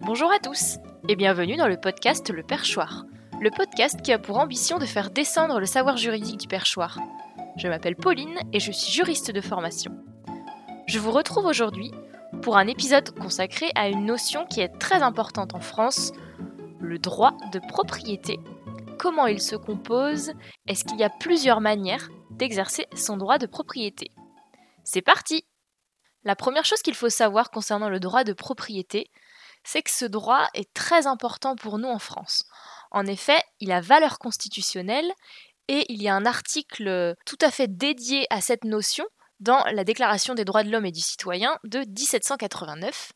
Bonjour à tous et bienvenue dans le podcast Le Perchoir, le podcast qui a pour ambition de faire descendre le savoir juridique du perchoir. Je m'appelle Pauline et je suis juriste de formation. Je vous retrouve aujourd'hui pour un épisode consacré à une notion qui est très importante en France, le droit de propriété. Comment il se compose Est-ce qu'il y a plusieurs manières d'exercer son droit de propriété? C'est parti La première chose qu'il faut savoir concernant le droit de propriété, c'est que ce droit est très important pour nous en France. En effet, il a valeur constitutionnelle et il y a un article tout à fait dédié à cette notion dans la Déclaration des droits de l'homme et du citoyen de 1789,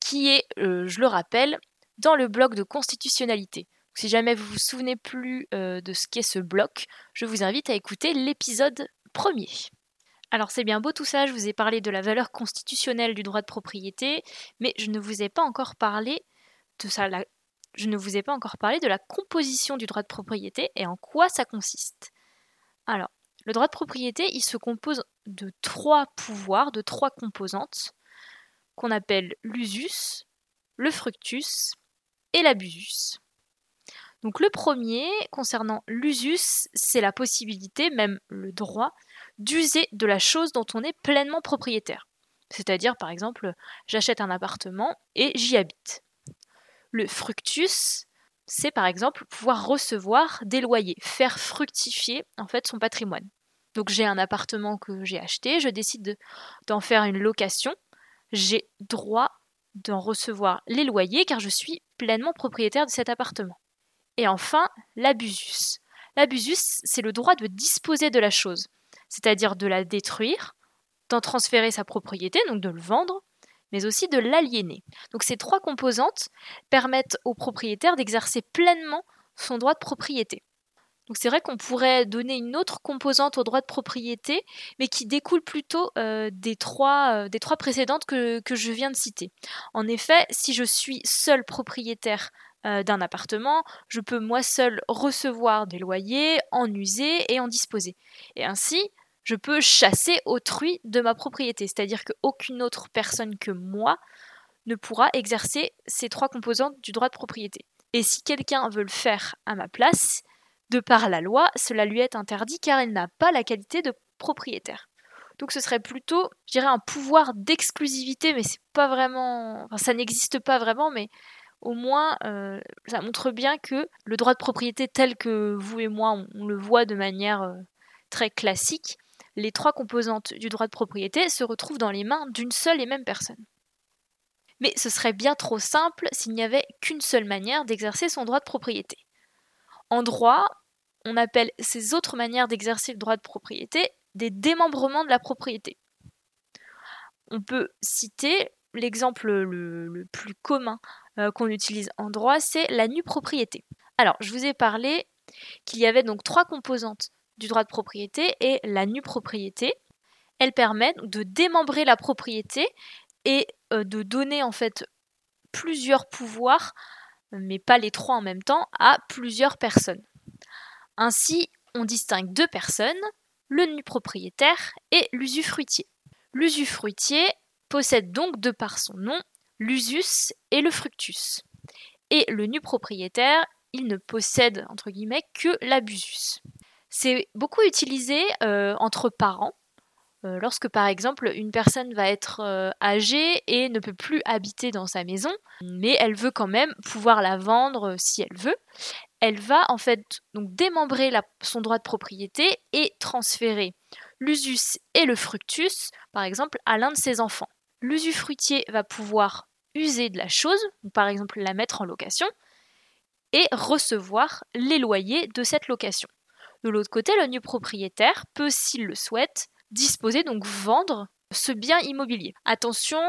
qui est, euh, je le rappelle, dans le bloc de constitutionnalité. Si jamais vous vous souvenez plus euh, de ce qu'est ce bloc, je vous invite à écouter l'épisode premier. Alors c'est bien beau tout ça, je vous ai parlé de la valeur constitutionnelle du droit de propriété, mais je ne vous ai pas encore parlé de je ne vous ai pas encore parlé de la composition du droit de propriété et en quoi ça consiste. Alors, le droit de propriété, il se compose de trois pouvoirs, de trois composantes, qu'on appelle l'usus, le fructus et l'abusus. Donc le premier, concernant l'usus, c'est la possibilité, même le droit, d'user de la chose dont on est pleinement propriétaire. C'est-à-dire, par exemple, j'achète un appartement et j'y habite. Le fructus, c'est par exemple pouvoir recevoir des loyers, faire fructifier en fait son patrimoine. Donc j'ai un appartement que j'ai acheté, je décide d'en faire une location, j'ai droit d'en recevoir les loyers car je suis pleinement propriétaire de cet appartement. Et enfin, l'abusus. L'abusus, c'est le droit de disposer de la chose, c'est-à-dire de la détruire, d'en transférer sa propriété, donc de le vendre, mais aussi de l'aliéner. Donc ces trois composantes permettent au propriétaire d'exercer pleinement son droit de propriété. Donc c'est vrai qu'on pourrait donner une autre composante au droit de propriété, mais qui découle plutôt euh, des, trois, euh, des trois précédentes que, que, je viens de citer. En effet, si je suis seul propriétaire euh, d'un appartement, je peux moi seul recevoir des loyers, en user et en disposer. Et ainsi, je peux chasser autrui de ma propriété, c'est-à-dire qu'aucune autre personne que moi ne pourra exercer ces trois composantes du droit de propriété. Et si quelqu'un veut le faire à ma place, de par la loi, cela lui est interdit car il n'a pas la qualité de propriétaire. Donc ce serait plutôt, je dirais, un pouvoir d'exclusivité, mais c'est pas vraiment, enfin, ça n'existe pas vraiment, mais au moins, euh, ça montre bien que le droit de propriété tel que vous et moi, on, le voit de manière euh, très classique, les trois composantes du droit de propriété se retrouvent dans les mains d'une seule et même personne. Mais ce serait bien trop simple s'il n'y avait qu'une seule manière d'exercer son droit de propriété. En droit, on appelle ces autres manières d'exercer le droit de propriété des démembrements de la propriété. On peut citer l'exemple le, plus commun euh, qu'on utilise en droit, c'est la nue propriété. Alors, je vous ai parlé qu'il y avait donc trois composantes du droit de propriété et la nue propriété. Elle permet de démembrer la propriété et euh, de donner en fait plusieurs pouvoirs, mais pas les trois en même temps, à plusieurs personnes. Ainsi, on distingue deux personnes, le nu propriétaire et l'usufruitier. L'usufruitier possède donc de par son nom l'usus et le fructus. Et le nu propriétaire, il ne possède entre guillemets que l'abusus. C'est beaucoup utilisé euh, entre parents, euh, lorsque par exemple une personne va être euh, âgée et ne peut plus habiter dans sa maison, mais elle veut quand même pouvoir la vendre si elle veut. Elle va en fait donc démembrer son droit de propriété et transférer l'usus et le fructus, par exemple, à l'un de ses enfants. L'usufruitier va pouvoir user de la chose, par exemple la mettre en location, et recevoir les loyers de cette location. De l'autre côté, le nu propriétaire peut, s'il le souhaite, disposer, donc vendre ce bien immobilier. Attention,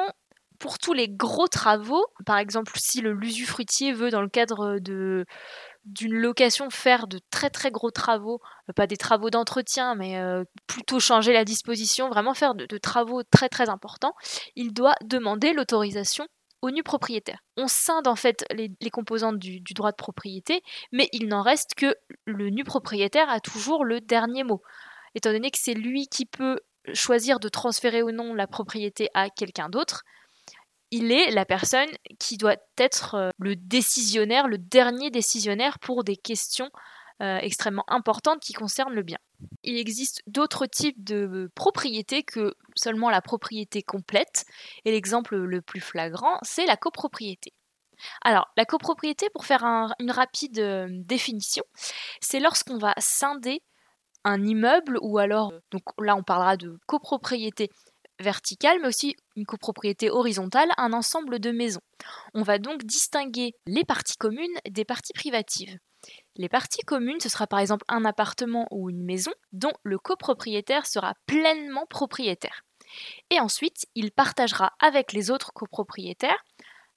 pour tous les gros travaux, par exemple si le l'usufruitier veut dans le cadre d'une location faire de très très gros travaux, euh, pas des travaux d'entretien, mais euh, plutôt changer la disposition, vraiment faire de, travaux très très importants, il doit demander l'autorisation au nu propriétaire. On scinde en fait les, composantes du, droit de propriété, mais il n'en reste que le nu propriétaire a toujours le dernier mot. Étant donné que c'est lui qui peut choisir de transférer ou non la propriété à quelqu'un d'autre, il est la personne qui doit être euh, le décisionnaire, le dernier décisionnaire pour des questions euh, extrêmement importantes qui concernent le bien. Il existe d'autres types de propriétés que seulement la propriété complète, et l'exemple le plus flagrant, c'est la copropriété. Alors, la copropriété, pour faire une rapide euh, définition, c'est lorsqu'on va scinder un immeuble ou alors, donc là on parlera de copropriété verticale, mais aussi une copropriété horizontale, un ensemble de maisons. On va donc distinguer les parties communes des parties privatives. Les parties communes, ce sera par exemple un appartement ou une maison dont le copropriétaire sera pleinement propriétaire. Et ensuite, il partagera avec les autres copropriétaires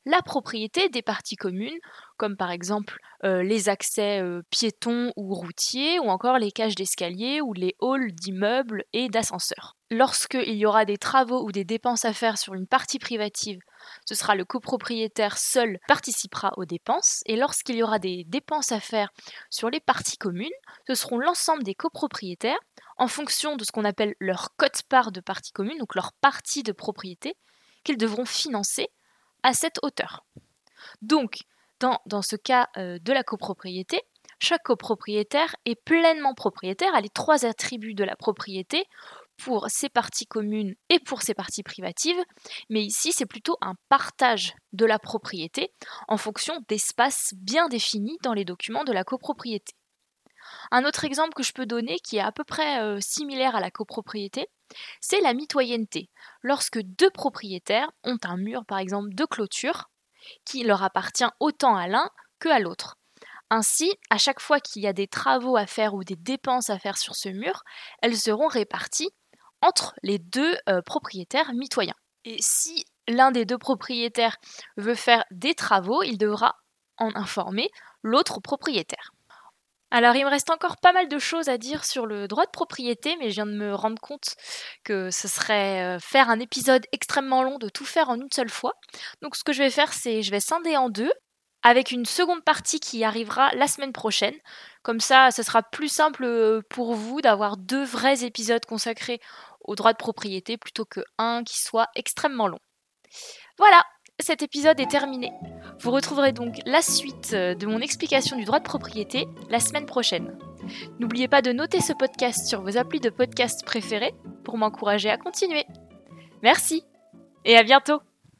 la propriété des parties communes, comme par exemple euh, les accès euh, piétons ou routiers, ou encore les cages d'escalier ou les halls d'immeubles et d'ascenseurs. Lorsqu'il y aura des travaux ou des dépenses à faire sur une partie privative, ce sera le copropriétaire seul participera aux dépenses, et lorsqu'il y aura des dépenses à faire sur les parties communes, ce seront l'ensemble des copropriétaires, en fonction de ce qu'on appelle leur cote-part de partie commune, donc leur partie de propriété, qu'ils devront financer à cette hauteur. Donc, dans, ce cas euh, de la copropriété, chaque copropriétaire est pleinement propriétaire, a les trois attributs de la propriété pour ses parties communes et pour ses parties privatives, mais ici c'est plutôt un partage de la propriété en fonction d'espaces bien définis dans les documents de la copropriété. Un autre exemple que je peux donner qui est à peu près euh, similaire à la copropriété, c'est la mitoyenneté. Lorsque deux propriétaires ont un mur, par exemple, de clôture, qui leur appartient autant à l'un que à l'autre. Ainsi, à chaque fois qu'il y a des travaux à faire ou des dépenses à faire sur ce mur, elles seront réparties entre les deux euh, propriétaires mitoyens. Et si l'un des deux propriétaires veut faire des travaux, il devra en informer l'autre propriétaire. Alors il me reste encore pas mal de choses à dire sur le droit de propriété, mais je viens de me rendre compte que ce serait euh, faire un épisode extrêmement long de tout faire en une seule fois. Donc ce que je vais faire, c'est je vais scinder en deux, avec une seconde partie qui arrivera la semaine prochaine. Comme ça, ce sera plus simple euh, pour vous d'avoir deux vrais épisodes consacrés au droit de propriété plutôt que un qui soit extrêmement long. Voilà, cet épisode est terminé. Vous retrouverez donc la suite euh, de mon explication du droit de propriété la semaine prochaine. N'oubliez pas de noter ce podcast sur vos applis de podcast préférés pour m'encourager à continuer. Merci et à bientôt